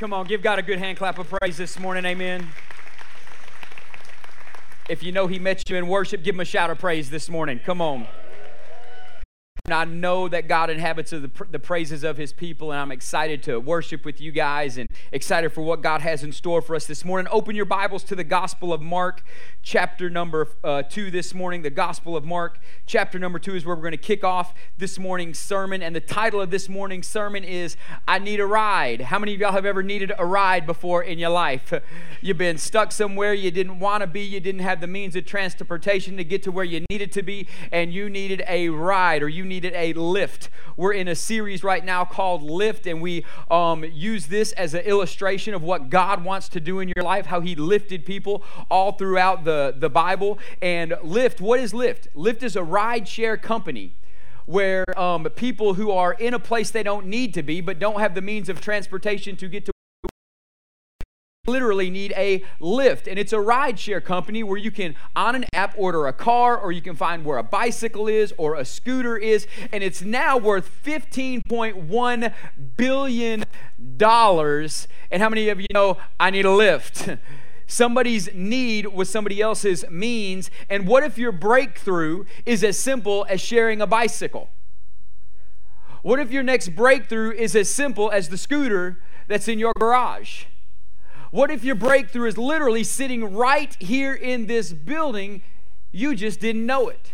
Come on, give God a good hand clap of praise this morning. Amen. If you know He met you in worship, give Him a shout of praise this morning. Come on. I know that God inhabits the, the praises of his people, and I'm excited to worship with you guys and excited for what God has in store for us this morning. Open your Bibles to the Gospel of Mark, chapter number uh, two this morning. The Gospel of Mark, chapter number two, is where we're going to kick off this morning's sermon. And the title of this morning's sermon is I Need a Ride. How many of y'all have ever needed a ride before in your life? You've been stuck somewhere you didn't want to be, you didn't have the means of transportation to get to where you needed to be, and you needed a ride or you needed needed a lift. We're in a series right now called Lyft, and we um, use this as an illustration of what God wants to do in your life, how He lifted people all throughout the, the Bible. And Lyft, what is Lyft? Lyft is a ride share company where um, people who are in a place they don't need to be but don't have the means of transportation to get to literally need a lift and it's a rideshare company where you can on an app order a car or you can find where a bicycle is or a scooter is and it's now worth 15.1 billion dollars and how many of you know I need a lift Somebody's need was somebody else's means. And what if your breakthrough is as simple as sharing a bicycle? What if your next breakthrough is as simple as the scooter that's in your garage? What if your breakthrough is literally sitting right here in this building? You just didn't know it.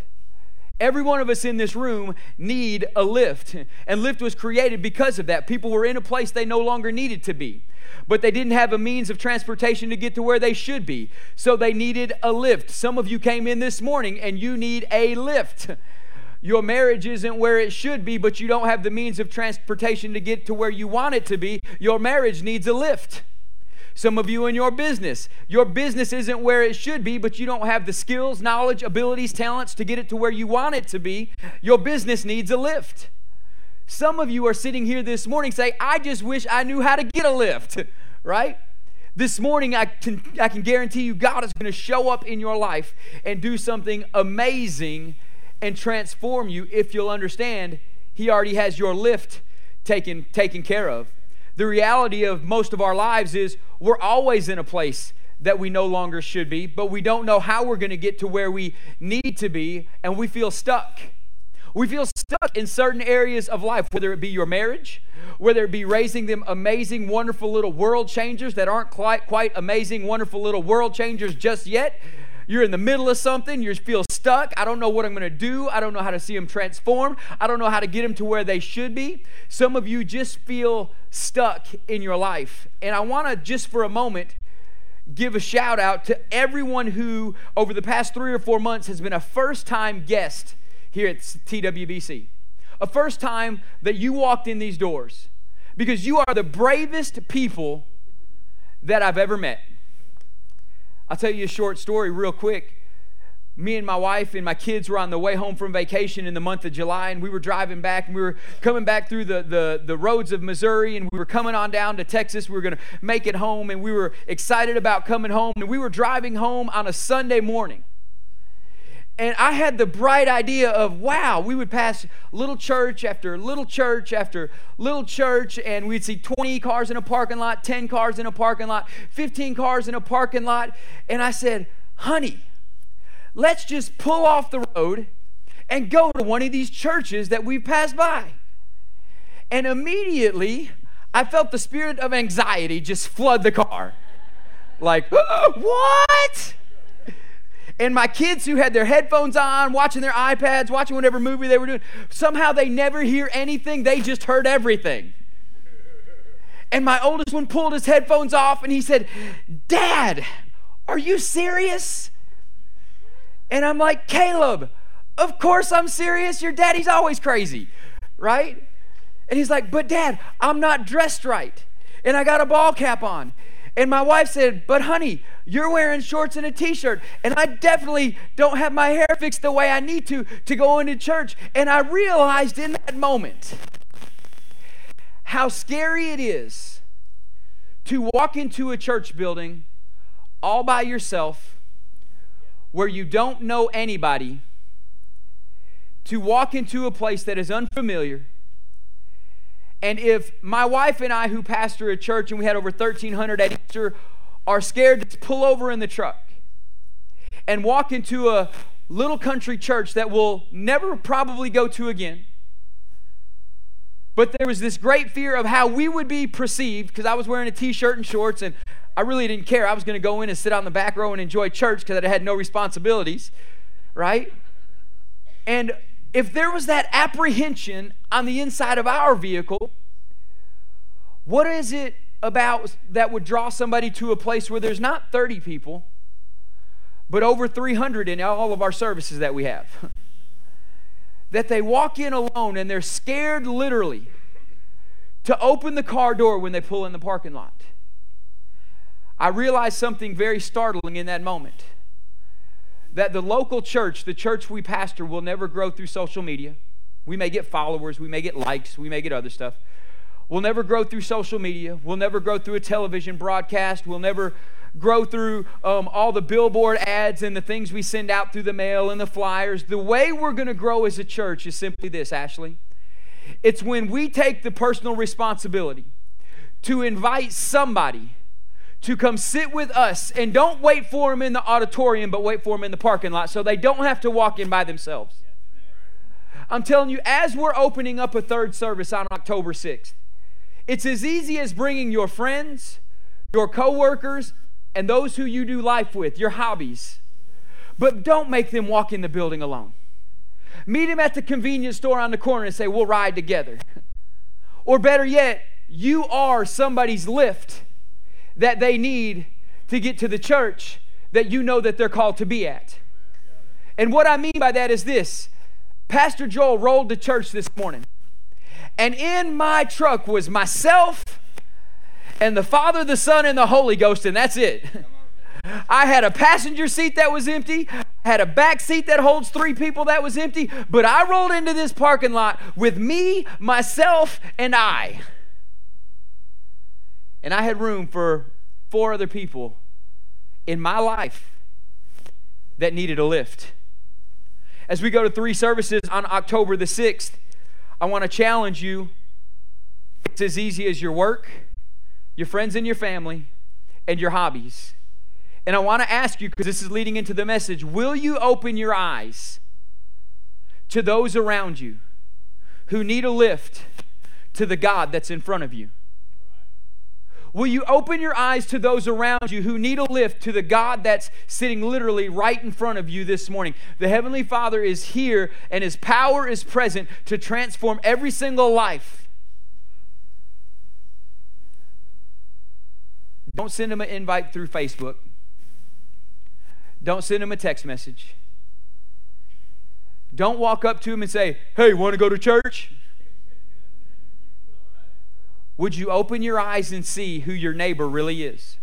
Every one of us in this room need a lift. And Lyft was created because of that. People were in a place they no longer needed to be. But they didn't have a means of transportation to get to where they should be. So they needed a lift. Some of you came in this morning and you need a lift. Your marriage isn't where it should be, but you don't have the means of transportation to get to where you want it to be. Your marriage needs a lift. Some of you in your business, your business isn't where it should be, but you don't have the skills, knowledge, abilities, talents to get it to where you want it to be. Your business needs a lift. Some of you are sitting here this morning saying, I just wish I knew how to get a lift, right? This morning, I can, I can guarantee you God is going to show up in your life and do something amazing and transform you if you'll understand He already has your lift taken, taken care of. The reality of most of our lives is we're always in a place that we no longer should be, but we don't know how we're going to get to where we need to be, and we feel stuck. We feel stuck in certain areas of life, whether it be your marriage, whether it be raising them amazing, wonderful little world changers that aren't quite, quite amazing, wonderful little world changers just yet, you're in the middle of something, you feel stuck. I don't know what I'm going to do. I don't know how to see them transform. I don't know how to get them to where they should be. Some of you just feel stuck in your life. And I want to just for a moment give a shout out to everyone who, over the past three or four months, has been a first time guest here at TWBC. A first time that you walked in these doors because you are the bravest people that I've ever met. I'll tell you a short story real quick. Me and my wife and my kids were on the way home from vacation in the month of July, and we were driving back, and we were coming back through the, the, the roads of Missouri, and we were coming on down to Texas. We were going to make it home, and we were excited about coming home. And we were driving home on a Sunday morning. And I had the bright idea of, wow, we would pass little church after little church after little church, and we'd see 20 cars in a parking lot, 10 cars in a parking lot, 15 cars in a parking lot. And I said, honey, let's just pull off the road and go to one of these churches that we passed by. And immediately, I felt the spirit of anxiety just flood the car. Like, what? And my kids who had their headphones on, watching their iPads, watching whatever movie they were doing, somehow they never hear anything. They just heard everything. And my oldest one pulled his headphones off and he said, Dad, are you serious? And I'm like, Caleb, of course I'm serious. Your daddy's always crazy, right? And he's like, But dad, I'm not dressed right. And I got a ball cap on. And my wife said, But honey, you're wearing shorts and a t shirt, and I definitely don't have my hair fixed the way I need to to go into church. And I realized in that moment how scary it is to walk into a church building all by yourself where you don't know anybody, to walk into a place that is unfamiliar And if my wife and I, who pastor a church and we had over 1,300 at Easter, are scared to pull over in the truck and walk into a little country church that we'll never probably go to again, but there was this great fear of how we would be perceived because I was wearing a t shirt and shorts and I really didn't care. I was going to go in and sit on the back row and enjoy church because I had no responsibilities, right? And if there was that apprehension on the inside of our vehicle, what is it about that would draw somebody to a place where there's not 30 people, but over 300 in all of our services that we have? that they walk in alone and they're scared literally to open the car door when they pull in the parking lot. I realized something very startling in that moment that the local church, the church we pastor, will never grow through social media. We may get followers, we may get likes, we may get other stuff. We'll never grow through social media. We'll never grow through a television broadcast. We'll never grow through um, all the billboard ads and the things we send out through the mail and the flyers. The way we're going to grow as a church is simply this, Ashley. It's when we take the personal responsibility to invite somebody to come sit with us and don't wait for them in the auditorium, but wait for them in the parking lot so they don't have to walk in by themselves. I'm telling you, as we're opening up a third service on October 6th, it's as easy as bringing your friends, your coworkers, and those who you do life with, your hobbies. But don't make them walk in the building alone. Meet them at the convenience store on the corner and say, We'll ride together. or better yet, you are somebody's lift that they need to get to the church that you know that they're called to be at. And what I mean by that is this Pastor Joel rolled to church this morning, and in my truck was myself and the Father, the Son, and the Holy Ghost, and that's it. I had a passenger seat that was empty. I had a back seat that holds three people that was empty. But I rolled into this parking lot with me, myself, and I. And I had room for four other people in my life that needed a lift. As we go to three services on October the 6th, I want to challenge you. It's as easy as your work, your friends and your family, and your hobbies. And I want to ask you, because this is leading into the message will you open your eyes to those around you who need a lift to the God that's in front of you? Will you open your eyes to those around you who need a lift to the God that's sitting literally right in front of you this morning? The Heavenly Father is here and His power is present to transform every single life. Don't send them an invite through Facebook. Don't send them a text message. Don't walk up to them and say, Hey, want to go to church? Would you open your eyes and see who your neighbor really is?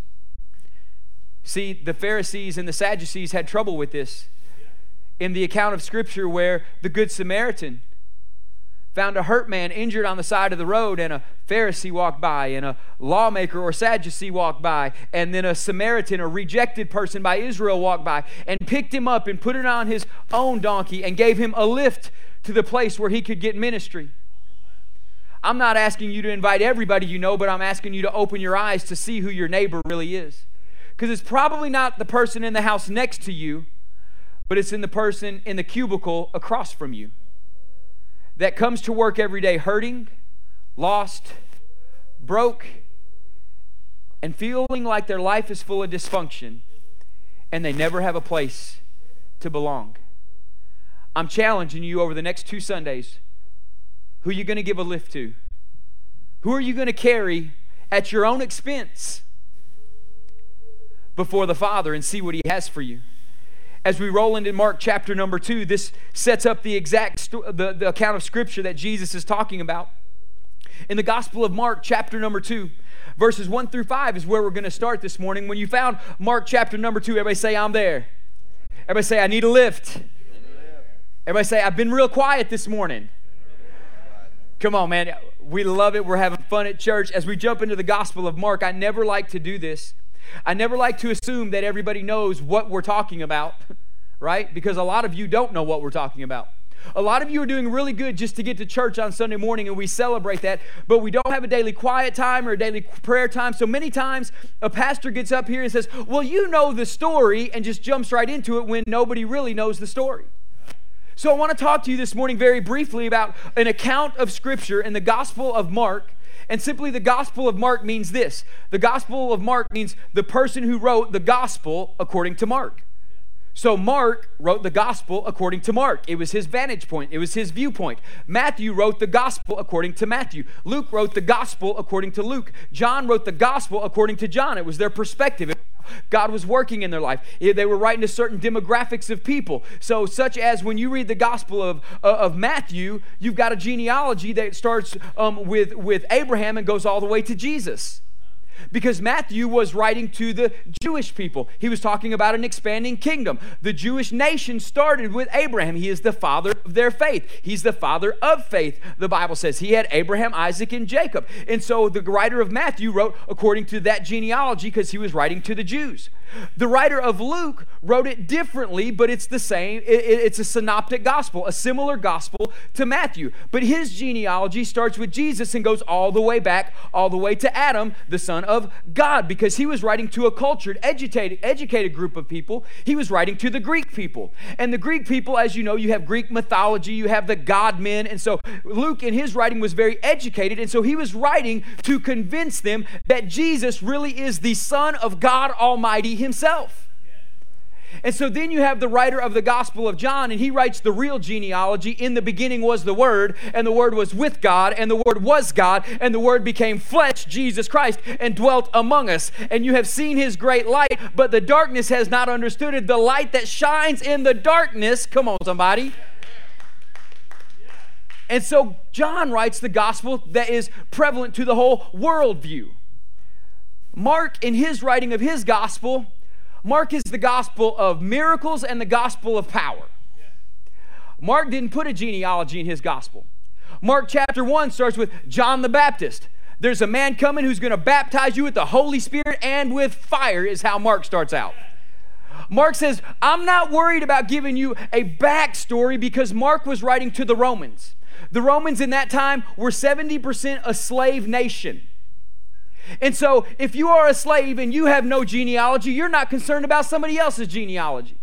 See, the Pharisees and the Sadducees had trouble with this. In the account of Scripture, where the Good Samaritan found a hurt man injured on the side of the road, and a Pharisee walked by, and a lawmaker or Sadducee walked by, and then a Samaritan, a rejected person by Israel, walked by and picked him up and put it on his own donkey and gave him a lift to the place where he could get ministry. I'm not asking you to invite everybody you know, but I'm asking you to open your eyes to see who your neighbor really is. Because it's probably not the person in the house next to you, but it's in the person in the cubicle across from you that comes to work every day hurting, lost, broke, and feeling like their life is full of dysfunction and they never have a place to belong. I'm challenging you over the next two Sundays who are you going to give a lift to? Who are you going to carry at your own expense before the Father and see what He has for you? As we roll into Mark chapter number two, this sets up the exact sto- the, the account of Scripture that Jesus is talking about. In the Gospel of Mark, chapter number two, verses one through five is where we're going to start this morning. When you found Mark chapter number two, everybody say, I'm there. Everybody say, I need a lift. Everybody say, I've been real quiet this morning. Come on, man. We love it. We're having fun at church. As we jump into the Gospel of Mark, I never like to do this. I never like to assume that everybody knows what we're talking about, right? Because a lot of you don't know what we're talking about. A lot of you are doing really good just to get to church on Sunday morning, and we celebrate that, but we don't have a daily quiet time or a daily prayer time. So many times a pastor gets up here and says, Well, you know the story, and just jumps right into it when nobody really knows the story. So I want to talk to you this morning very briefly about an account of Scripture in the Gospel of Mark. And simply, the Gospel of Mark means this the Gospel of Mark means the person who wrote the Gospel according to Mark. So Mark wrote the gospel according to Mark. It was his vantage point, it was his viewpoint. Matthew wrote the gospel according to Matthew. Luke wrote the gospel according to Luke. John wrote the gospel according to John. It was their perspective. God was working in their life. They were writing to certain demographics of people. So, such as when you read the Gospel of, uh, of Matthew, you've got a genealogy that starts um, with, with Abraham and goes all the way to Jesus because Matthew was writing to the Jewish people. He was talking about an expanding kingdom. The Jewish nation started with Abraham. He is the father of their faith. He's the father of faith, the Bible says. He had Abraham, Isaac, and Jacob. And so the writer of Matthew wrote according to that genealogy because he was writing to the Jews. The writer of Luke wrote it differently, but it's the same. It's a synoptic gospel, a similar gospel to Matthew. But his genealogy starts with Jesus and goes all the way back, all the way to Adam, the son of God, because he was writing to a cultured, educated, educated group of people. He was writing to the Greek people. And the Greek people, as you know, you have Greek mythology, you have the God men. And so Luke, in his writing, was very educated. And so he was writing to convince them that Jesus really is the Son of God Almighty himself. And so then you have the writer of the Gospel of John, and he writes the real genealogy. In the beginning was the Word, and the Word was with God, and the Word was God, and the Word became flesh, Jesus Christ, and dwelt among us. And you have seen his great light, but the darkness has not understood it. The light that shines in the darkness, come on, somebody. And so John writes the gospel that is prevalent to the whole worldview. Mark, in his writing of his gospel, Mark is the gospel of miracles and the gospel of power. Mark didn't put a genealogy in his gospel. Mark chapter 1 starts with John the Baptist. There's a man coming who's going to baptize you with the Holy Spirit and with fire, is how Mark starts out. Mark says, I'm not worried about giving you a backstory because Mark was writing to the Romans. The Romans in that time were 70% a slave nation. And so, if you are a slave and you have no genealogy, you're not concerned about somebody else's genealogy.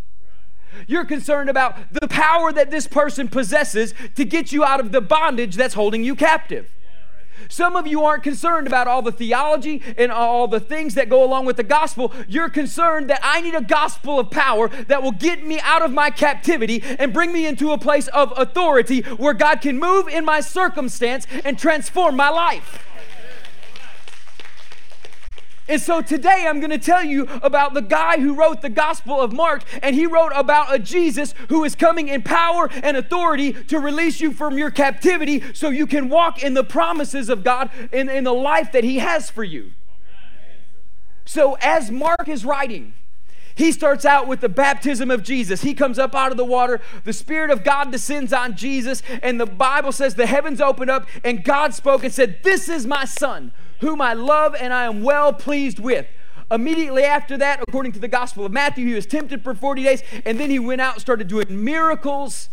You're concerned about the power that this person possesses to get you out of the bondage that's holding you captive. Some of you aren't concerned about all the theology and all the things that go along with the gospel. You're concerned that I need a gospel of power that will get me out of my captivity and bring me into a place of authority where God can move in my circumstance and transform my life. And so today I'm going to tell you about the guy who wrote the Gospel of Mark, and he wrote about a Jesus who is coming in power and authority to release you from your captivity so you can walk in the promises of God in, in the life that he has for you. So as Mark is writing, he starts out with the baptism of Jesus. He comes up out of the water. The Spirit of God descends on Jesus. And the Bible says the heavens opened up and God spoke and said, This is my Son whom I love and I am well pleased with. Immediately after that, according to the Gospel of Matthew, he was tempted for 40 days, and then he went out and started doing miracles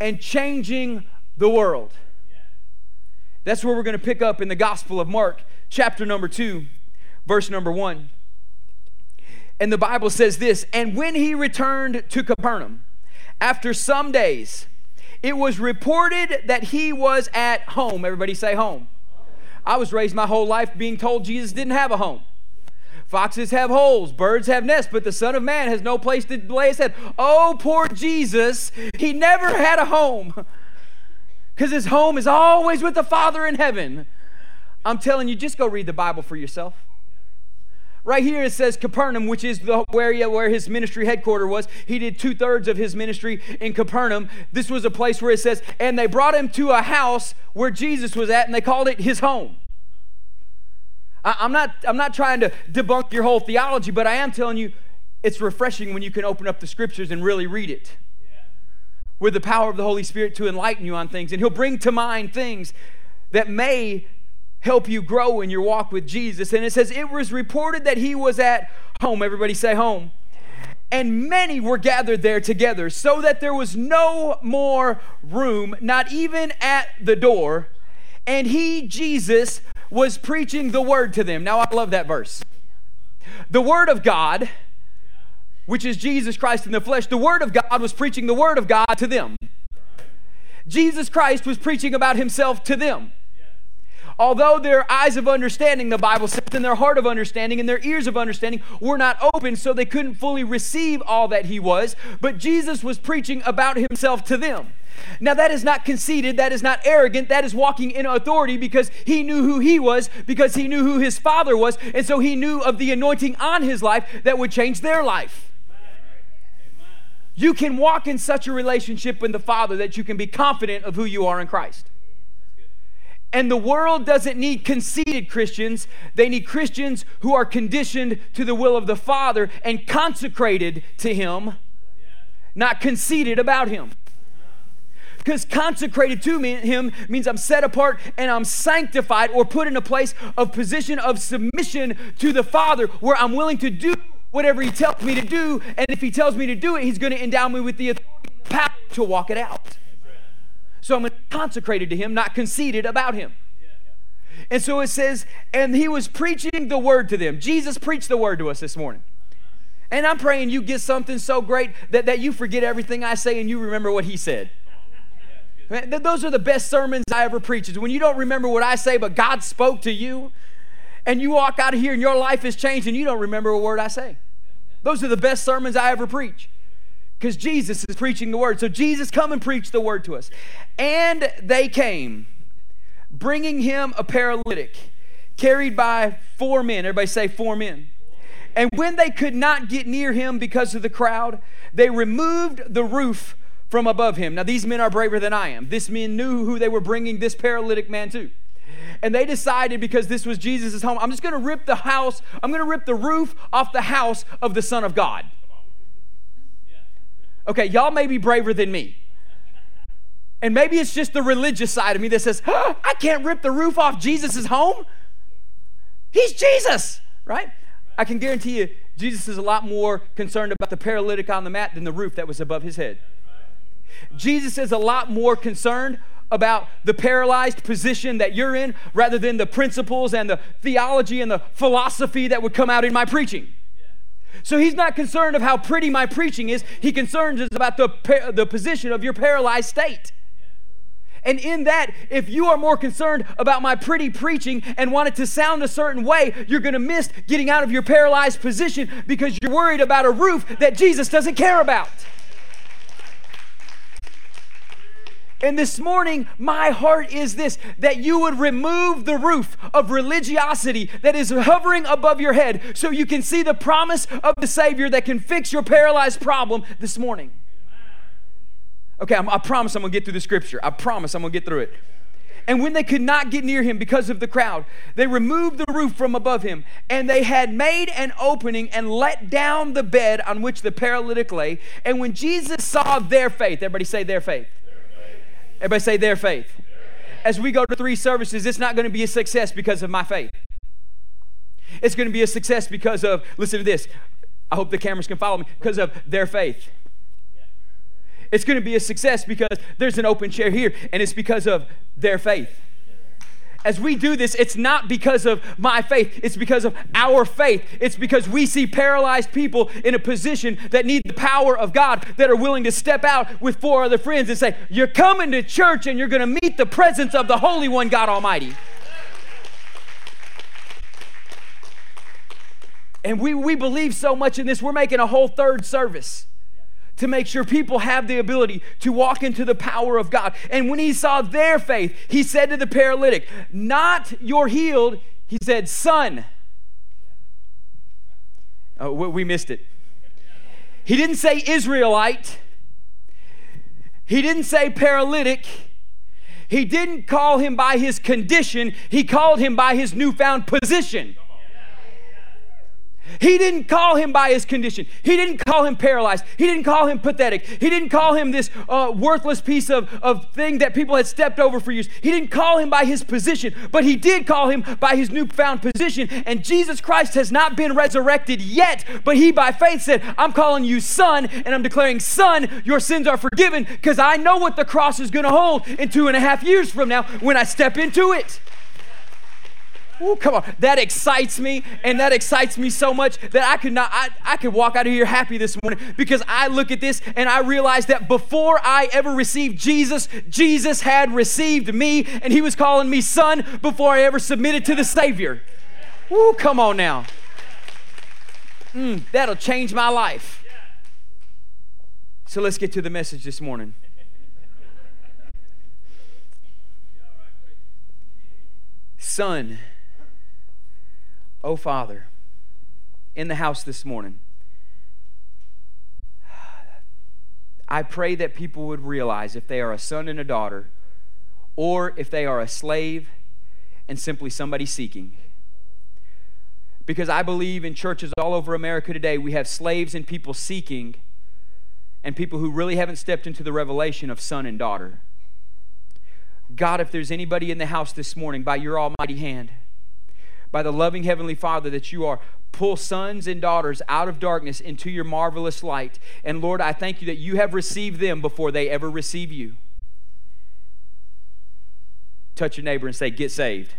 and changing the world. That's where we're going to pick up in the Gospel of Mark, chapter number 2, verse number 1. And the Bible says this And when he returned to Capernaum, after some days, it was reported that he was at home. Everybody say home. I was raised my whole life being told Jesus didn't have a home. Foxes have holes, birds have nests, but the Son of Man has no place to lay his head. Oh, poor Jesus. He never had a home because his home is always with the Father in heaven. I'm telling you, just go read the Bible for yourself. Right here it says Capernaum, which is the area where his ministry headquarters was. He did two thirds of his ministry in Capernaum. This was a place where it says, and they brought him to a house where Jesus was at, and they called it his home. I, I'm not, I'm not trying to debunk your whole theology, but I am telling you it's refreshing when you can open up the scriptures and really read it with the power of the Holy Spirit to enlighten you on things. And He'll bring to mind things that may help you grow in your walk with Jesus. And it says, It was reported that he was at home. Everybody say home. and many were gathered there together, so that there was no more room, not even at the door. And he, Jesus, was preaching the word to them. Now, I love that verse. The word of God, which is Jesus Christ in the flesh, the word of God was preaching the word of God to them. Jesus Christ was preaching about himself to them. Although their eyes of understanding, the Bible says, and their heart of understanding and their ears of understanding were not open, so they couldn't fully receive all that he was, but Jesus was preaching about himself to them. Now, that is not conceited, that is not arrogant, that is walking in authority because he knew who he was, because he knew who his father was, and so he knew of the anointing on his life that would change their life. You can walk in such a relationship with the Father that you can be confident of who you are in Christ. And the world doesn't need conceited Christians. They need Christians who are conditioned to the will of the Father and consecrated to Him, not conceited about Him. Because consecrated to me, Him means I'm set apart and I'm sanctified or put in a place of position of submission to the Father where I'm willing to do whatever He tells me to do. And if He tells me to do it, He's going to endow me with the authority and power to walk it out. So I'm consecrated to him, not conceited about him. And so it says, and he was preaching the word to them. Jesus preached the word to us this morning. And I'm praying you get something so great that, that you forget everything I say and you remember what he said. those are the best sermons I ever preached. When you don't remember what I say, but God spoke to you, and you walk out of here and your life has changed and you don't remember a word I say. Those are the best sermons I ever preach because Jesus is preaching the word. So Jesus come and preach the word to us. And they came, bringing him a paralytic, carried by four men. Everybody say four men. And when they could not get near him because of the crowd, they removed the roof from above him. Now, these men are braver than I am. This men knew who they were bringing this paralytic man to. And they decided because this was Jesus' home, I'm just going to rip the house, I'm going to rip the roof off the house of the Son of God. Okay, y'all may be braver than me. And maybe it's just the religious side of me that says, I can't rip the roof off Jesus' home. He's Jesus, right? I can guarantee you, Jesus is a lot more concerned about the paralytic on the mat than the roof that was above his head. Jesus is a lot more concerned about the paralyzed position that you're in rather than the principles and the theology and the philosophy that would come out in my preaching. So he's not concerned of how pretty my preaching is. He concerns is about the, the position of your paralyzed state. And in that, if you are more concerned about my pretty preaching and want it to sound a certain way, you're going to miss getting out of your paralyzed position because you're worried about a roof that Jesus doesn't care about. And this morning, my heart is this that you would remove the roof of religiosity that is hovering above your head so you can see the promise of the Savior that can fix your paralyzed problem this morning. Okay, I'm, i promise I'm gonna get through the scripture. I promise I'm gonna get through it. And when they could not get near him because of the crowd, they removed the roof from above him, and they had made an opening and let down the bed on which the paralytic lay. And when Jesus saw their faith, everybody say their faith. Everybody say their faith. As we go to three services, it's not going to be a success because of my faith. It's going to be a success because of, listen to this. I hope the cameras can follow me, because of their faith. It's going to be a success because there's an open chair here, and it's because of their faith as we do this, it's not because of my faith, it's because of our faith. It's because we see paralyzed people in a position that need the power of God that are willing to step out with four other friends and say, You're coming to church and you're going to meet the presence of the Holy One, God Almighty. And we, we believe so much in this, we're making a whole third service to make sure people have the ability to walk into the power of God. And when he saw their faith, he said to the paralytic, Not your healed, he said, Son. Oh, we missed it. He didn't say Israelite, he didn't say paralytic. He didn't call him by his condition, he called him by his newfound position. He didn't call him by his condition. He didn't call him paralyzed. He didn't call him pathetic. He didn't call him this uh, worthless piece of, of thing that people had stepped over for years. He didn't call him by his position, but he did call him by his newfound position. And Jesus Christ has not been resurrected yet, but he by faith said, I'm calling you son, and I'm declaring, son, your sins are forgiven because I know what the cross is going to hold in two and a half years from now when I step into it. Ooh, come on. That excites me, and that excites me so much that I could not, I, I could walk out of here happy this morning because I look at this and I realize that before I ever received Jesus, Jesus had received me, and He was calling me son before I ever submitted to the Savior. Ooh, come on now. Mm, that'll change my life. So let's get to the message this morning. Son Oh, Father, in the house this morning, I pray that people would realize if they are a son and a daughter, or if they are a slave and simply somebody seeking. Because I believe in churches all over America today, we have slaves and people seeking, and people who really haven't stepped into the revelation of son and daughter. God, if there's anybody in the house this morning, by your almighty hand, by the loving Heavenly Father that you are. Pull sons and daughters out of darkness into your marvelous light. And Lord, I thank you that you have received them before they ever receive you. Touch your neighbor and say, Get saved.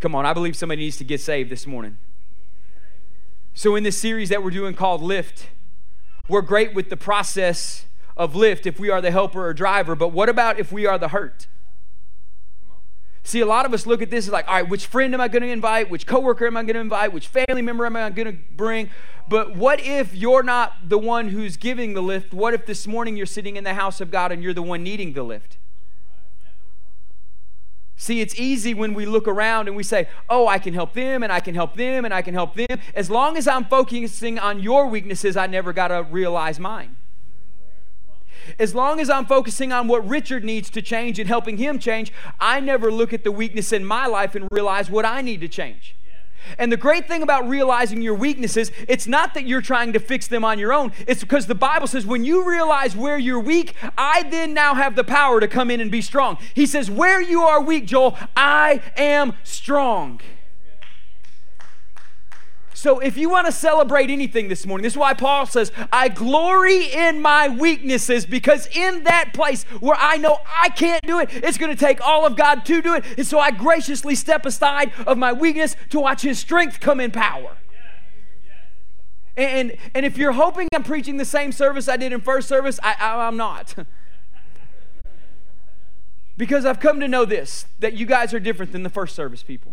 Come on, I believe somebody needs to get saved this morning. So, in this series that we're doing called Lyft, we're great with the process of lift if we are the helper or driver, but what about if we are the hurt? See, a lot of us look at this as like, all right, which friend am I going to invite? Which coworker am I going to invite? Which family member am I going to bring? But what if you're not the one who's giving the lift? What if this morning you're sitting in the house of God and you're the one needing the lift? See, it's easy when we look around and we say, Oh, I can help them, and I can help them, and I can help them. As long as I'm focusing on your weaknesses, I never got to realize mine. As long as I'm focusing on what Richard needs to change and helping him change, I never look at the weakness in my life and realize what I need to change. And the great thing about realizing your weaknesses, it's not that you're trying to fix them on your own. It's because the Bible says when you realize where you're weak, I then now have the power to come in and be strong. He says, Where you are weak, Joel, I am strong. So, if you want to celebrate anything this morning, this is why Paul says, I glory in my weaknesses because in that place where I know I can't do it, it's going to take all of God to do it. And so I graciously step aside of my weakness to watch His strength come in power. And, and if you're hoping I'm preaching the same service I did in first service, I, I, I'm not. because I've come to know this that you guys are different than the first service people.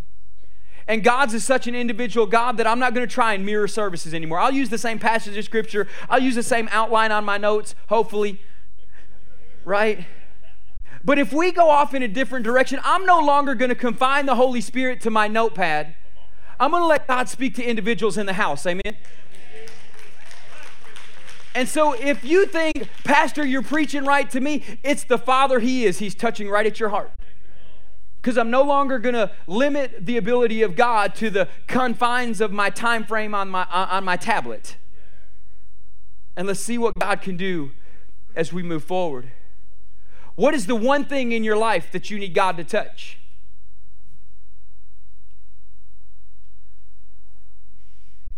And God's is such an individual God that I'm not going to try and mirror services anymore. I'll use the same passage of scripture, I'll use the same outline on my notes, hopefully. Right? But if we go off in a different direction, I'm no longer going to confine the Holy Spirit to my notepad. I'm going to let God speak to individuals in the house. Amen. And so if you think, Pastor, you're preaching right to me, it's the Father He is. He's touching right at your heart because I'm no longer going to limit the ability of God to the confines of my time frame on my uh, on my tablet. And let's see what God can do as we move forward. What is the one thing in your life that you need God to touch?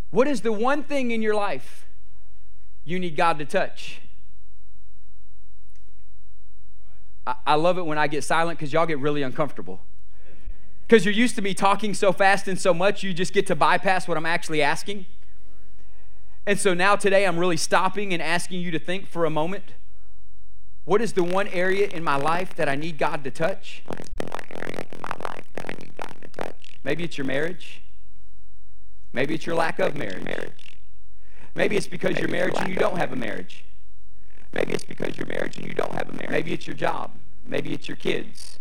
What is the one thing in your life you need God to touch? I, love it when I get silent because y'all get really uncomfortable. Because you're used to me talking so fast and so much, you just get to bypass what I'm actually asking. And so now today I'm really stopping and asking you to think for a moment. What is the one area in my life that I need God to touch? Maybe it's your marriage. Maybe it's your lack of marriage. Maybe it's because you're married and you don't have a marriage. Maybe it's because you're married and you don't have a marriage. Maybe it's your job. Maybe it's your kids.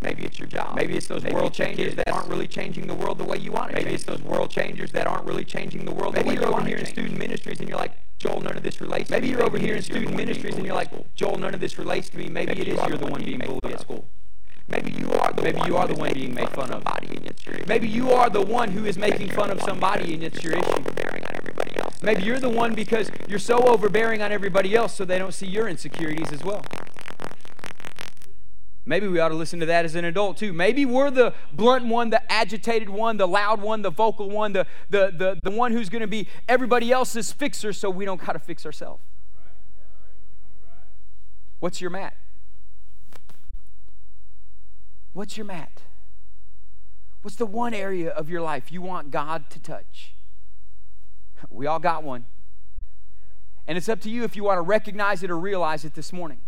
Maybe it's your job. Maybe it's those Maybe world changers that aren't really changing the world the way you want it. Maybe it's those world changers that aren't really changing the world Maybe the way you're over here in student ministries and you're like, Joel, none of this relates Maybe you're over here in student ministries and you're like, Joel, none of this relates to me. Maybe, it is you're the one being bullied at school. Maybe you are the Maybe one you are the one being made fun of. Somebody and it's Maybe you are the one who is making fun of somebody and it's your issue. Maybe you're the one because you're so overbearing on everybody else so they don't see your insecurities as well. Maybe we ought to listen to that as an adult too. Maybe we're the blunt one, the agitated one, the loud one, the vocal one, the, the, the, the one who's going to be everybody else's fixer so we don't got to fix ourselves. What's your mat? What's your mat? What's the one area of your life you want God to touch? We all got one. And it's up to you if you want to recognize it or realize it this morning.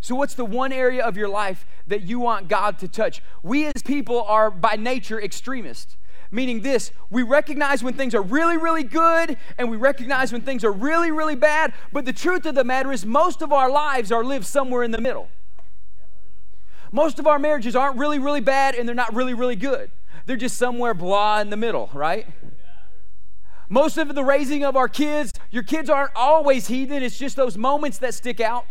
So, what's the one area of your life that you want God to touch? We as people are by nature extremists, meaning this we recognize when things are really, really good and we recognize when things are really, really bad. But the truth of the matter is, most of our lives are lived somewhere in the middle. Most of our marriages aren't really, really bad and they're not really, really good. They're just somewhere blah in the middle, right? Most of the raising of our kids, your kids aren't always heathen, it's just those moments that stick out.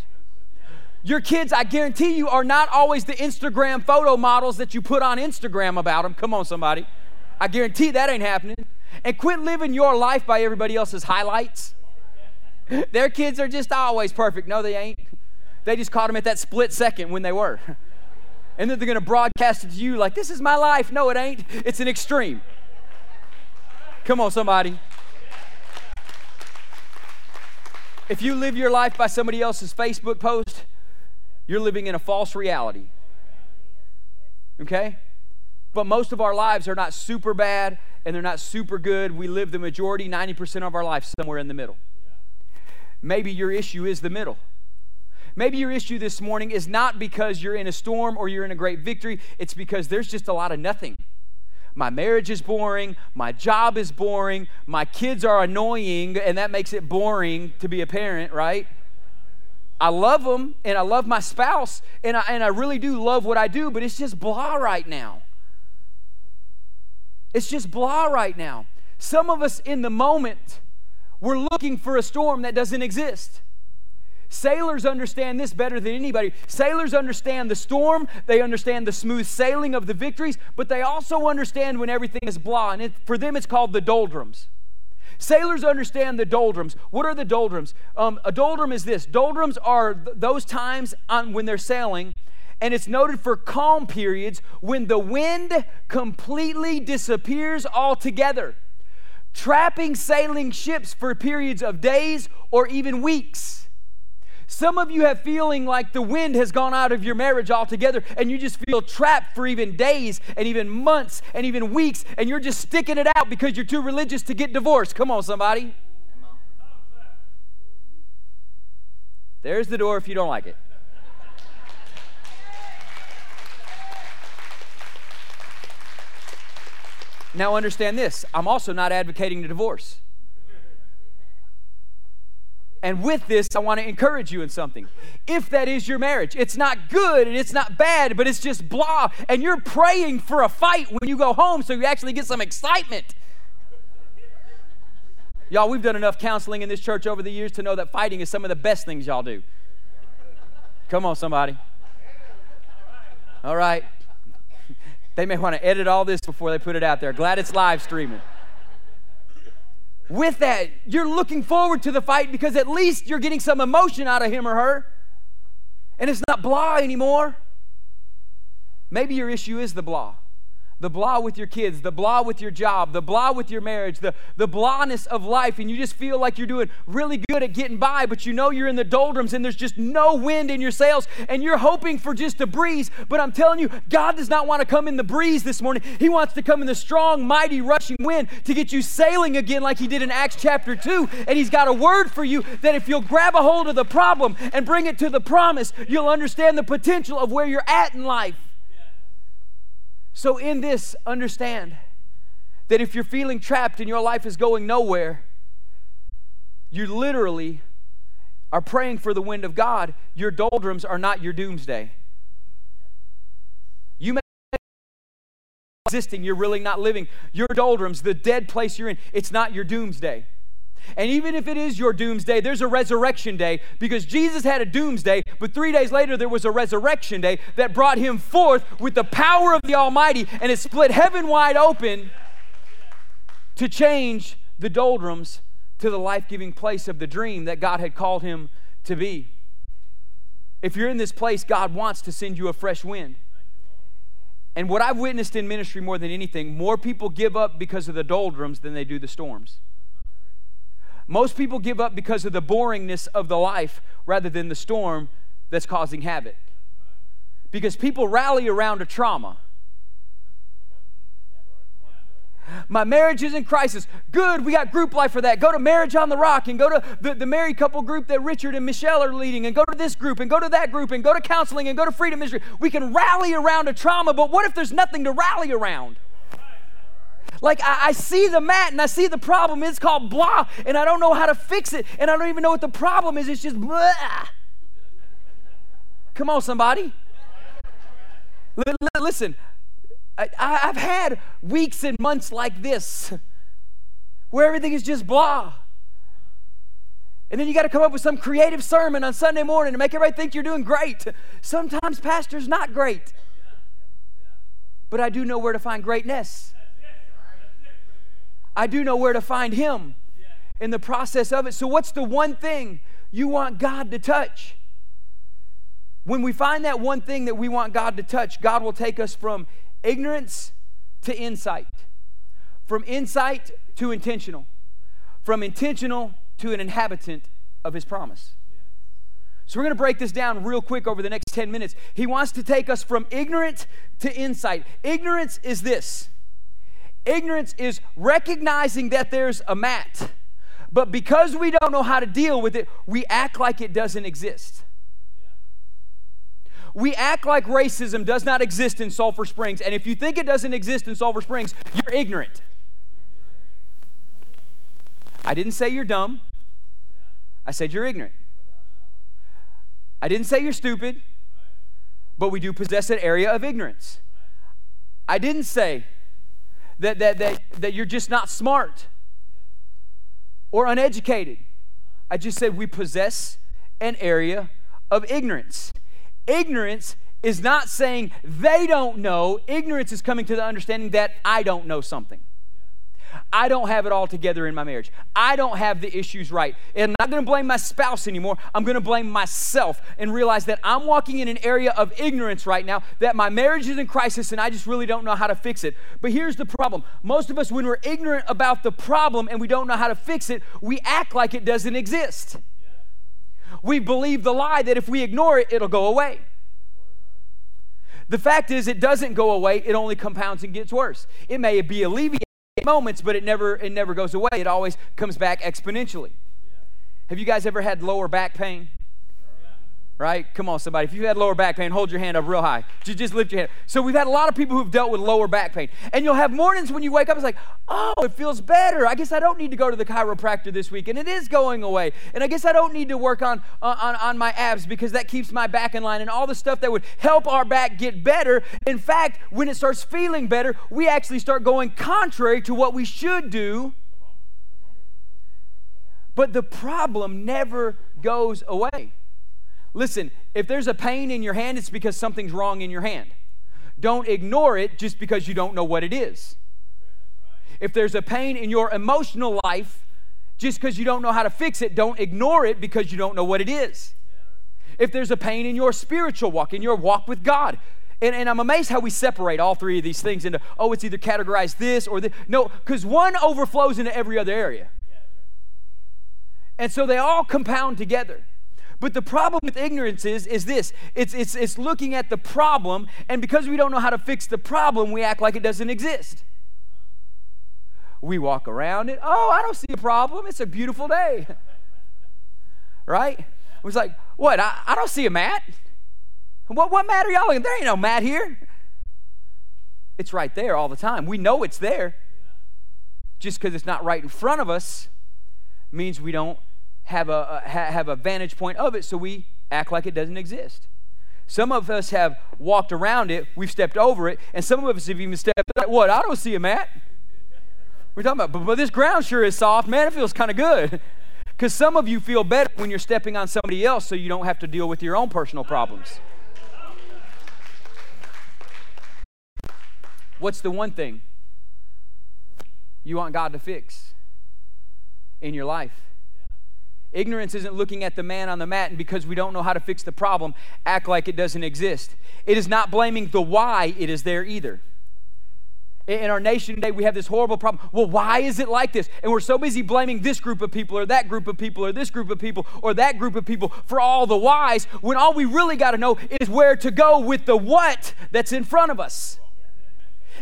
Your kids, I guarantee you, are not always the Instagram photo models that you put on Instagram about them. Come on, somebody. I guarantee that ain't happening. And quit living your life by everybody else's highlights. Their kids are just always perfect. No, they ain't. They just caught them at that split second when they were. And then they're going to broadcast it to you like, this is my life. No, it ain't. It's an extreme. Come on, somebody. If you live your life by somebody else's Facebook post, you're living in a false reality. Okay? But most of our lives are not super bad and they're not super good. We live the majority, 90% of our life somewhere in the middle. Maybe your issue is the middle. Maybe your issue this morning is not because you're in a storm or you're in a great victory, it's because there's just a lot of nothing. My marriage is boring, my job is boring, my kids are annoying, and that makes it boring to be a parent, right? I love them and I love my spouse and I, and I really do love what I do, but it's just blah right now. It's just blah right now. Some of us in the moment, we're looking for a storm that doesn't exist. Sailors understand this better than anybody. Sailors understand the storm, they understand the smooth sailing of the victories, but they also understand when everything is blah. And it, for them, it's called the doldrums. Sailors understand the doldrums. What are the doldrums? Um, a doldrum is this doldrums are th- those times on, when they're sailing, and it's noted for calm periods when the wind completely disappears altogether, trapping sailing ships for periods of days or even weeks. Some of you have feeling like the wind has gone out of your marriage altogether and you just feel trapped for even days and even months and even weeks and you're just sticking it out because you're too religious to get divorced. Come on, somebody. There's the door if you don't like it. Now, understand this I'm also not advocating a divorce. And with this, I want to encourage you in something. If that is your marriage, it's not good and it's not bad, but it's just blah, and you're praying for a fight when you go home so you actually get some excitement. Y'all, we've done enough counseling in this church over the years to know that fighting is some of the best things y'all do. Come on, somebody. All right. They may want to edit all this before they put it out there. Glad it's live streaming with that, you're looking forward to the fight because at least you're getting some emotion out of him or her. And it's not blah anymore. Maybe your issue is the blah the blah with your kids, the blah with your job, the blah with your marriage, the, the blahness of life, and you just feel like you're doing really good at getting by, but you know you're in the doldrums and there's just no wind in your sails, and you're hoping for just a breeze. But I'm telling you, God does not want to come in the breeze this morning. He wants to come in the strong, mighty, rushing wind to get you sailing again, like He did in Acts chapter 2. And He's got a word for you that if you'll grab a hold of the problem and bring it to the promise, you'll understand the potential of where you're at in life. So, in this, understand that if you're feeling trapped and your life is going nowhere, you literally are praying for the wind of God. Your doldrums are not your doomsday. You may existing, you're really not living. Your doldrums, the dead place you're in, it's not your doomsday. And even if it is your doomsday, there's a resurrection day because Jesus had a doomsday, but three days later there was a resurrection day that brought him forth with the power of the Almighty and it split heaven wide open to change the doldrums to the life giving place of the dream that God had called him to be. If you're in this place, God wants to send you a fresh wind. And what I've witnessed in ministry more than anything, more people give up because of the doldrums than they do the storms. Most people give up because of the boringness of the life rather than the storm that's causing havoc. Because people rally around a trauma. My marriage is in crisis. Good, we got group life for that. Go to Marriage on the Rock and go to the, the married couple group that Richard and Michelle are leading, and go to this group, and go to that group, and go to counseling, and go to freedom ministry. We can rally around a trauma, but what if there's nothing to rally around? Like, I, I, see the mat and I see the problem. It's called blah, and I don't know how to fix it, and I don't even know what the problem is. It's just blah. Come on, somebody. L- listen, I, I've had weeks and months like this where everything is just blah. And then you got to come up with some creative sermon on Sunday morning to make everybody think you're doing great. Sometimes pastor's not great. But I do know where to find greatness. I do know where to find him in the process of it. So what's the one thing you want God to touch? When we find that one thing that we want God to touch, God will take us from ignorance to insight, from insight to intentional, from intentional to an inhabitant of his promise. So we're going to break this down real quick over the next 10 minutes. He wants to take us from ignorant to insight. Ignorance is this ignorance is recognizing that there's a mat, but because we don't know how to deal with it, we act like it doesn't exist. We act like racism does not exist in Sulphur Springs, and if you think it doesn't exist in Sulphur Springs, you're ignorant. I didn't say you're dumb, I said you're ignorant. I didn't say you're stupid, but we do possess an area of ignorance. I didn't say that, that, that, that you're just not smart or uneducated. I just said we possess an area of ignorance. Ignorance is not saying they don't know, ignorance is coming to the understanding that I don't know something. I don't have it all together in my marriage. I don't have the issues right. And I'm not going to blame my spouse anymore. I'm going to blame myself and realize that I'm walking in an area of ignorance right now, that my marriage is in crisis and I just really don't know how to fix it. But here's the problem most of us, when we're ignorant about the problem and we don't know how to fix it, we act like it doesn't exist we believe the lie that if we ignore it, it'll go away. The fact is, it doesn't go away, it only compounds and gets worse. It may be alleviated moments, but it never, it never goes away. It always comes back exponentially. Have you guys ever had lower back pain? Right? Come on, somebody. If you've had lower back pain, hold your hand up real high. Just, lift your hand. So we've had a lot of people who've dealt with lower back pain. And you'll have mornings when you wake up, it's like, oh, it feels better. I guess I don't need to go to the chiropractor this week. And it is going away. And I guess I don't need to work on, on, on my abs because that keeps my back in line and all the stuff that would help our back get better. In fact, when it starts feeling better, we actually start going contrary to what we should do. But the problem never goes away. Listen, if there's a pain in your hand, it's because something's wrong in your hand. Don't ignore it just because you don't know what it is. If there's a pain in your emotional life, just because you don't know how to fix it, don't ignore it because you don't know what it is. If there's a pain in your spiritual walk, in your walk with God, and, and I'm amazed how we separate all three of these things into, oh, it's either categorized this or this. No, because one overflows into every other area. And so they all compound together. But the problem with ignorance is, is this it's, it's, it's looking at the problem, and because we don't know how to fix the problem, we act like it doesn't exist. We walk around it. Oh, I don't see a problem. It's a beautiful day. right? It was like, what? I, I don't see a mat. What, what mat are y'all in? There ain't no mat here. It's right there all the time. We know it's there. Just because it's not right in front of us means we don't have a, have a vantage point of it, so we act like it doesn't exist. Some of us have walked around it, we've stepped over it, and some of us have even stepped like, what? I don't see a mat. We're talking about, but, but this ground sure is soft. Man, it feels kind of good. Because some of you feel better when you're stepping on somebody else so you don't have to deal with your own personal problems. What's the one thing you want God to fix in your life? Ignorance isn't looking at the man on the mat and because we don't know how to fix the problem, act like it doesn't exist. It is not blaming the why it is there either. In our nation today, we have this horrible problem. Well, why is it like this? And we're so busy blaming this group of people or that group of people or this group of people or that group of people for all the whys when all we really got to know is where to go with the what that's in front of us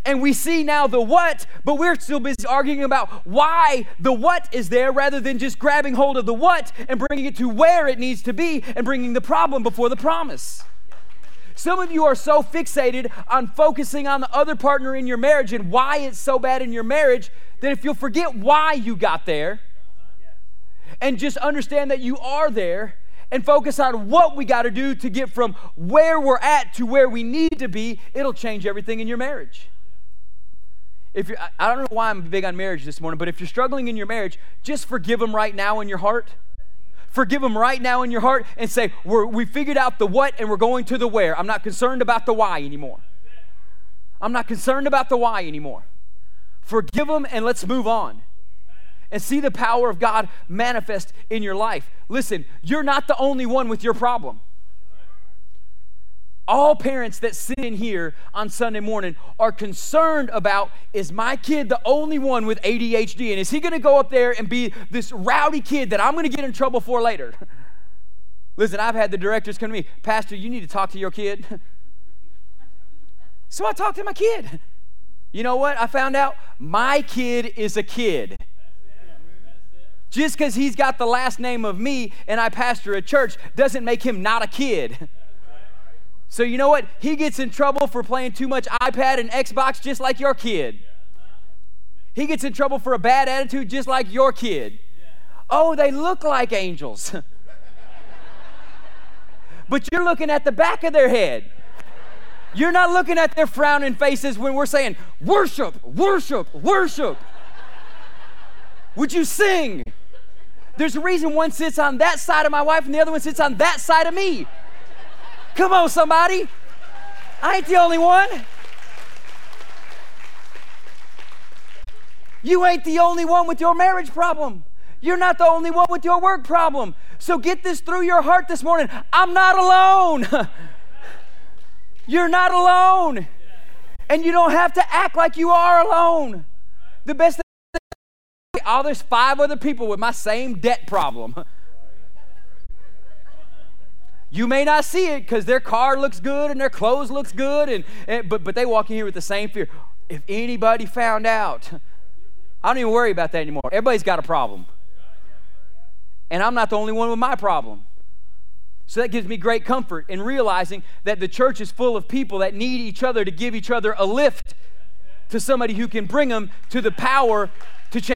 and we see now the what, but we're still busy arguing about why the what is there rather than just grabbing hold of the what and bringing it to where it needs to be and bringing the problem before the promise. Some of you are so fixated on focusing on the other partner in your marriage and why it's so bad in your marriage that if you'll forget why you got there and just understand that you are there and focus on what we got to do to get from where we're at to where we need to be, it'll change everything in your marriage. If you're, I don't know why I'm big on marriage this morning, but if you're struggling in your marriage, just forgive them right now in your heart. Forgive them right now in your heart and say, we figured out the what and we're going to the where. I'm not concerned about the why anymore. I'm not concerned about the why anymore. Forgive them and let's move on and see the power of God manifest in your life. Listen, you're not the only one with your problem all parents that sit in here on Sunday morning are concerned about is my kid the only one with ADHD? And is he going to go up there and be this rowdy kid that I'm going to get in trouble for later? Listen, I've had the directors come to me, Pastor, you need to talk to your kid. so I talked to my kid. You know what? I found out my kid is a kid. Just because he's got the last name of me and I pastor a church doesn't make him not a kid. So you know what? He gets in trouble for playing too much iPad and Xbox just like your kid. He gets in trouble for a bad attitude just like your kid. Oh, they look like angels. but you're looking at the back of their head. You're not looking at their frowning faces when we're saying, Worship, worship, worship. Would you sing? There's a reason one sits on that side of my wife and the other one sits on that side of me. Come on, somebody. I ain't the only one. You ain't the only one with your marriage problem. You're not the only one with your work problem. So get this through your heart this morning. I'm not alone. You're not alone. And you don't have to act like you are alone. The best thing, oh, there's five other people with my same debt problem. You may not see it because their car looks good and their clothes looks good, and, and, but, but they walk in here with the same fear. If anybody found out, I don't even worry about that anymore. Everybody's got a problem. And I'm not the only one with my problem. So that gives me great comfort in realizing that the church is full of people that need each other to give each other a lift to somebody who can bring them to the power to change.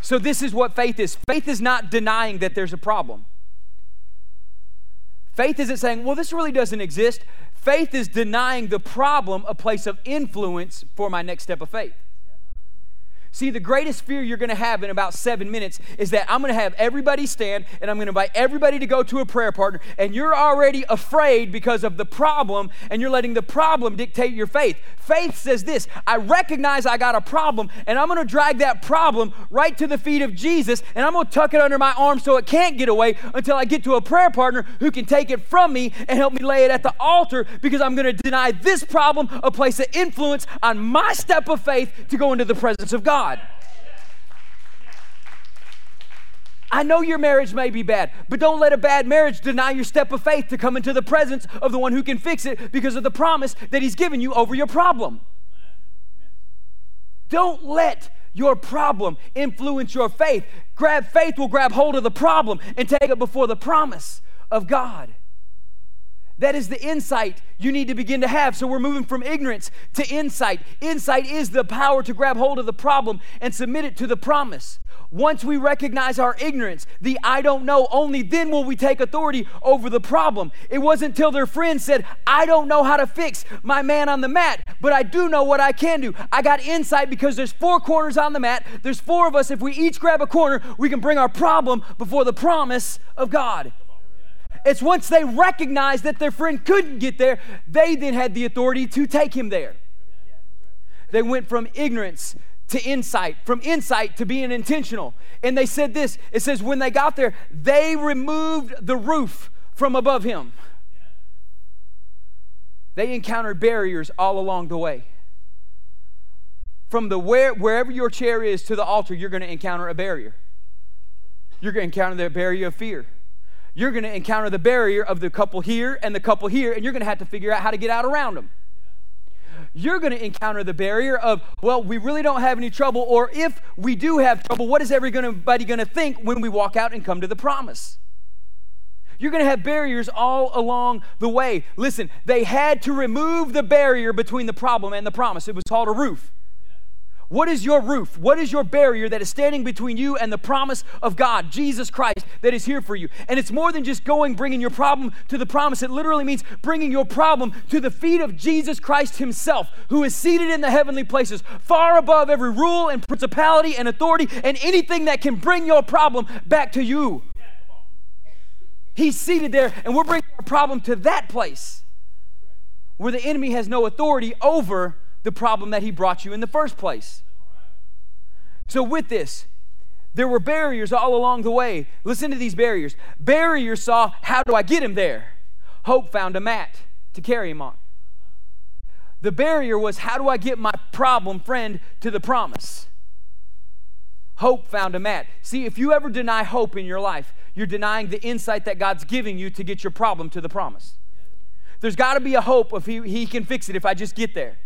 So, this is what faith is faith is not denying that there's a problem. Faith isn't saying, well, this really doesn't exist. Faith is denying the problem a place of influence for my next step of faith. See, the greatest fear you're going to have in about seven minutes is that I'm going to have everybody stand and I'm going to invite everybody to go to a prayer partner, and you're already afraid because of the problem, and you're letting the problem dictate your faith. Faith says this I recognize I got a problem, and I'm going to drag that problem right to the feet of Jesus, and I'm going to tuck it under my arm so it can't get away until I get to a prayer partner who can take it from me and help me lay it at the altar because I'm going to deny this problem a place of influence on my step of faith to go into the presence of God. God. I know your marriage may be bad, but don't let a bad marriage deny your step of faith to come into the presence of the one who can fix it because of the promise that he's given you over your problem. Don't let your problem influence your faith. Grab faith will grab hold of the problem and take it before the promise of God. That is the insight you need to begin to have. So we're moving from ignorance to insight. Insight is the power to grab hold of the problem and submit it to the promise. Once we recognize our ignorance, the I don't know, only then will we take authority over the problem. It wasn't until their friend said, I don't know how to fix my man on the mat, but I do know what I can do. I got insight because there's four corners on the mat. There's four of us. If we each grab a corner, we can bring our problem before the promise of God. It's once they recognized that their friend couldn't get there, they then had the authority to take him there. They went from ignorance to insight, from insight to being intentional. And they said this it says, when they got there, they removed the roof from above him. They encountered barriers all along the way. From the where, wherever your chair is to the altar, you're going to encounter a barrier. You're going to encounter the barrier of fear you're going to encounter the barrier of the couple here and the couple here, and you're going to have to figure out how to get out around them. You're going to encounter the barrier of, well, we really don't have any trouble, or if we do have trouble, what is everybody going to think when we walk out and come to the promise? You're going to have barriers all along the way. Listen, they had to remove the barrier between the problem and the promise. It was called a roof. What is your roof? What is your barrier that is standing between you and the promise of God, Jesus Christ, that is here for you? And it's more than just going, bringing your problem to the promise. It literally means bringing your problem to the feet of Jesus Christ Himself, who is seated in the heavenly places, far above every rule and principality and authority and anything that can bring your problem back to you. He's seated there, and we're bringing our problem to that place where the enemy has no authority over the problem that he brought you in the first place. So, with this, there were barriers all along the way. Listen to these barriers. Barriers saw, how do I get him there? Hope found a mat to carry him on. The barrier was, how do I get my problem friend to the promise? Hope found a mat. See, if you ever deny hope in your life, you're denying the insight that God's giving you to get your problem to the promise. There's got to be a hope if he, he can fix it if I just get there.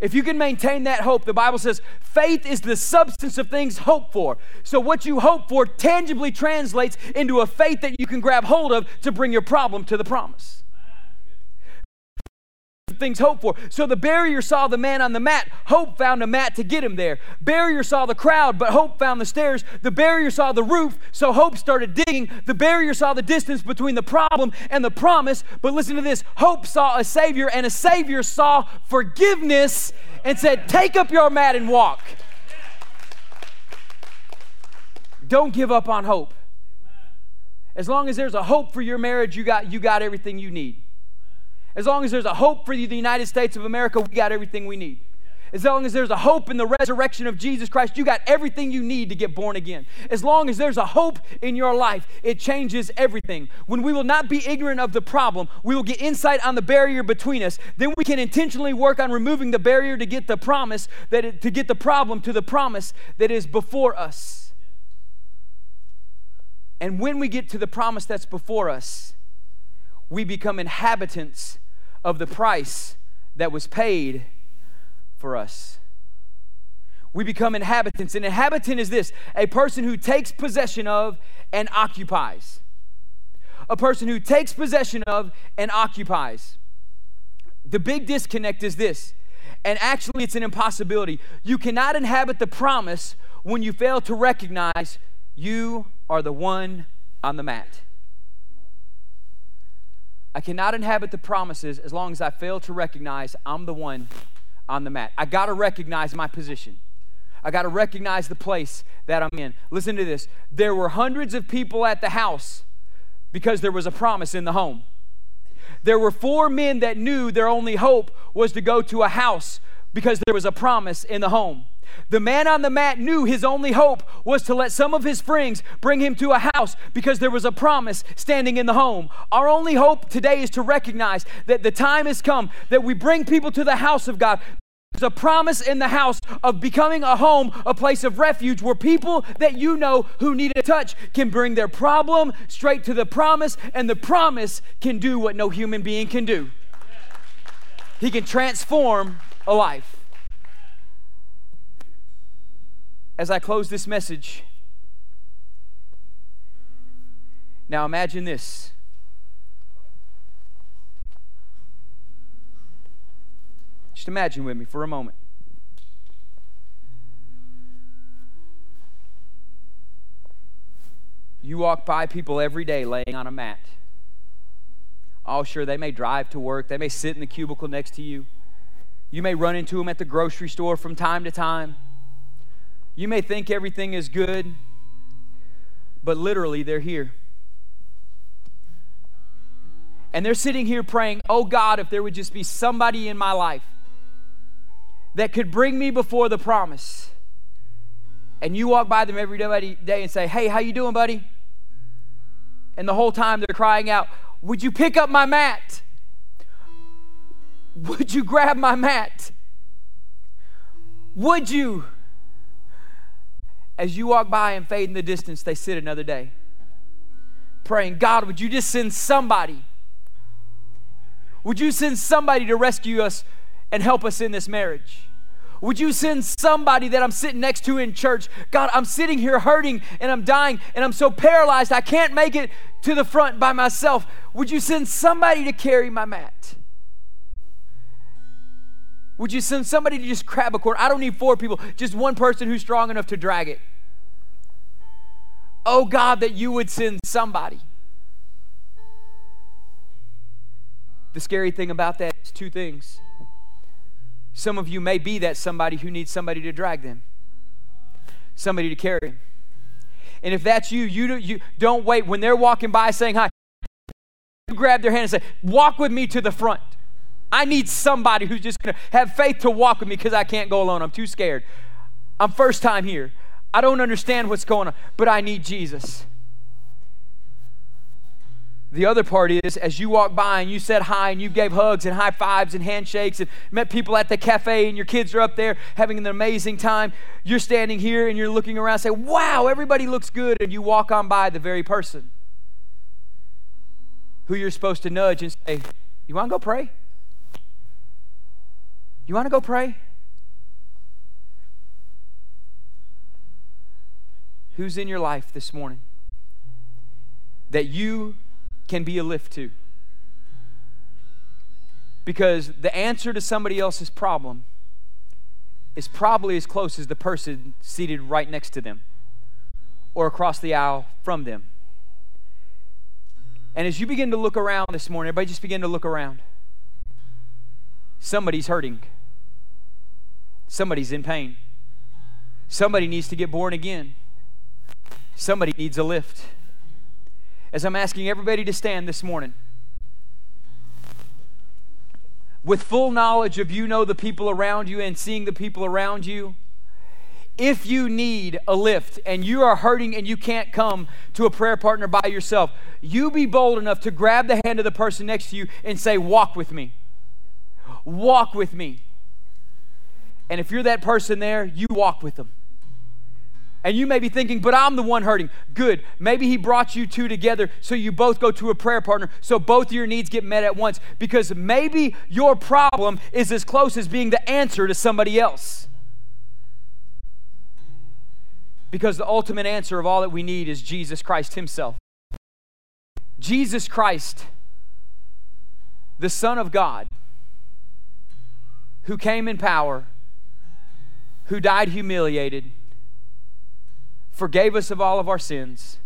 If you can maintain that hope, the Bible says faith is the substance of things hoped for. So, what you hope for tangibly translates into a faith that you can grab hold of to bring your problem to the promise things hoped for. So the barrier saw the man on the mat. Hope found a mat to get him there. Barrier saw the crowd, but hope found the stairs. The barrier saw the roof, so hope started digging. The barrier saw the distance between the problem and the promise. But listen to this hope saw a Savior, and a Savior saw forgiveness and said, Take up your mat and walk. Don't give up on hope. As long as there's a hope for your marriage, you got, you got everything you need. As long as there's a hope for the United States of America, we got everything we need. As long as there's a hope in the resurrection of Jesus Christ, you got everything you need to get born again. As long as there's a hope in your life, it changes everything. When we will not be ignorant of the problem, we will get insight on the barrier between us. Then we can intentionally work on removing the barrier to get the promise that it, to get the problem to the promise that is before us. And when we get to the promise that's before us, we become inhabitants of the price that was paid for us. We become inhabitants. An inhabitant is this a person who takes possession of and occupies. A person who takes possession of and occupies. The big disconnect is this, and actually, it's an impossibility. You cannot inhabit the promise when you fail to recognize you are the one on the mat. I cannot inhabit the promises as long as I fail to recognize I'm the one on the mat. I got to recognize my position. I got to recognize the place that I'm in. Listen to this. There were hundreds of people at the house because there was a promise in the home. There were four men that knew their only hope was to go to a house because there was a promise in the home. The man on the mat knew his only hope was to let some of his friends bring him to a house because there was a promise standing in the home. Our only hope today is to recognize that the time has come that we bring people to the house of God. There's a promise in the house of becoming a home, a place of refuge where people that you know who need a touch can bring their problem straight to the promise, and the promise can do what no human being can do. He can transform a life as I close this message, now imagine this. Just imagine with me for a moment. You walk by people every day laying on a mat. Oh, sure, they may drive to work, they may sit in the cubicle next to you. You may run into them at the grocery store from time to time. You may think everything is good, but literally they're here. And they're sitting here praying, Oh God, if there would just be somebody in my life that could bring me before the promise. And you walk by them every day and say, Hey, how you doing, buddy? And the whole time they're crying out, Would you pick up my mat? Would you grab my mat? Would you? As you walk by and fade in the distance, they sit another day praying, God, would you just send somebody? Would you send somebody to rescue us and help us in this marriage? Would you send somebody that I'm sitting next to in church? God, I'm sitting here hurting and I'm dying and I'm so paralyzed I can't make it to the front by myself. Would you send somebody to carry my mat? Would you send somebody to just grab a cord? I don't need four people, just one person who's strong enough to drag it. Oh God, that you would send somebody. The scary thing about that is two things. Some of you may be that somebody who needs somebody to drag them, somebody to carry them. And if that's you, you, do, you don't wait when they're walking by saying hi. You grab their hand and say, Walk with me to the front. I need somebody who's just going to have faith to walk with me because I can't go alone. I'm too scared. I'm first time here. I don't understand what's going on, but I need Jesus. The other part is, as you walk by and you said hi and you gave hugs and high fives and handshakes and met people at the cafe and your kids are up there having an amazing time, you're standing here and you're looking around and say, Wow, everybody looks good. And you walk on by the very person who you're supposed to nudge and say, You want to go pray? You want to go pray? Who's in your life this morning that you can be a lift to. Because the answer to somebody else's problem is probably as close as the person seated right next to them or across the aisle from them. And as you begin to look around this morning, everybody just begin to look around. Somebody's hurting. Somebody's in pain. Somebody needs to get born again. Somebody needs a lift as I'm asking everybody to stand this morning. With full knowledge of you know the people around you and seeing the people around you, if you need a lift and you are hurting and you can't come to a prayer partner by yourself, you be bold enough to grab the hand of the person next to you and say, Walk with me. Walk with me. And if you're that person there, you walk with them. And you may be thinking, but I'm the one hurting. Good. Maybe He brought you two together so you both go to a prayer partner so both of your needs get met at once. Because maybe your problem is as close as being the answer to somebody else. Because the ultimate answer of all that we need is Jesus Christ Himself. Jesus Christ, the Son of God, who came in power, who died humiliated forgave us of all of our sins,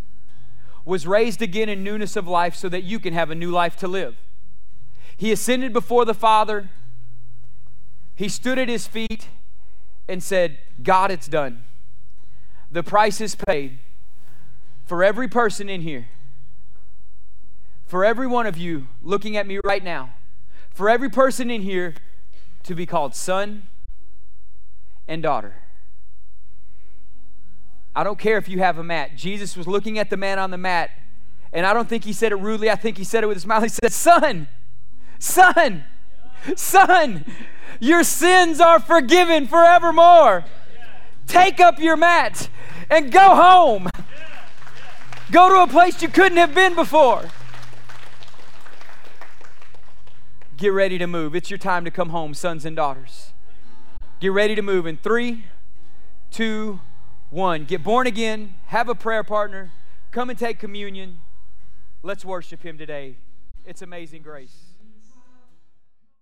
was raised again in newness of life so that you can have a new life to live. He ascended before the Father. He stood at his feet and said, God, it's done. The price is paid for every person in here, for every one of you looking at me right now, for every person in here to be called son and daughter. I don't care if you have a mat. Jesus was looking at the man on the mat, and I don't think he said it rudely. I think he said it with a smile. He said, Son, son, son, your sins are forgiven forevermore. Take up your mat and go home. Go to a place you couldn't have been before. Get ready to move. It's your time to come home, sons and daughters. Get ready to move in three, two, one, get born again, have a prayer partner, come and take communion. Let's worship Him today. It's amazing grace.